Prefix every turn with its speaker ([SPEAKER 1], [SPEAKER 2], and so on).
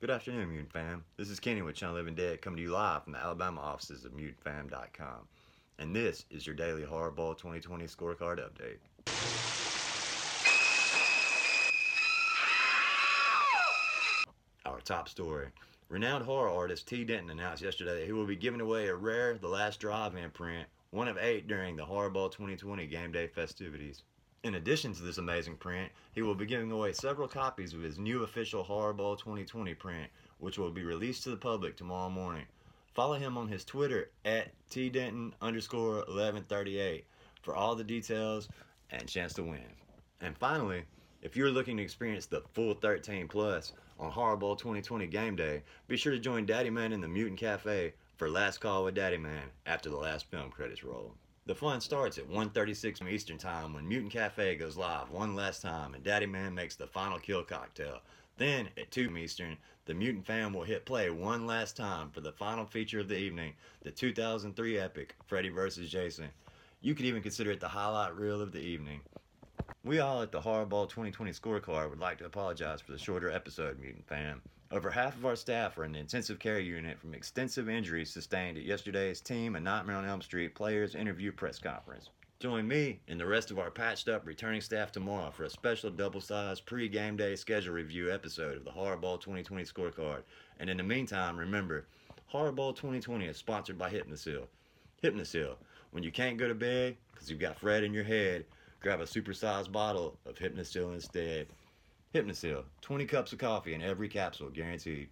[SPEAKER 1] Good afternoon, Mutant Fam. This is Kenny with Channel Living Dead coming to you live from the Alabama offices of MutantFam.com. And this is your daily Horrorball 2020 scorecard update. Our top story. Renowned horror artist T. Denton announced yesterday that he will be giving away a rare The Last Drive-In print, one of eight during the Horrorball 2020 game day festivities. In addition to this amazing print, he will be giving away several copies of his new official Horrorball 2020 print, which will be released to the public tomorrow morning. Follow him on his Twitter at tdenton underscore 1138 for all the details and chance to win. And finally, if you're looking to experience the full 13 plus on Horrorball 2020 game day, be sure to join Daddy Man in the Mutant Cafe for Last Call with Daddy Man after the last film credits roll. The fun starts at 1.36 Eastern Time when Mutant Cafe goes live one last time and Daddy Man makes the final kill cocktail. Then, at 2 Eastern, the Mutant fam will hit play one last time for the final feature of the evening, the 2003 epic, Freddy vs. Jason. You could even consider it the highlight reel of the evening. We all at the Horrorball 2020 scorecard would like to apologize for the shorter episode, Mutant fam. Over half of our staff are in the intensive care unit from extensive injuries sustained at yesterday's Team and Nightmare on Elm Street players interview press conference. Join me and the rest of our patched up returning staff tomorrow for a special double sized pre game day schedule review episode of the Horrorball 2020 scorecard. And in the meantime, remember, Horrorball 2020 is sponsored by Hypnosil. Hypnosil, when you can't go to bed because you've got Fred in your head, grab a supersized bottle of Hypnosil instead. Hypnosil, 20 cups of coffee in every capsule, guaranteed.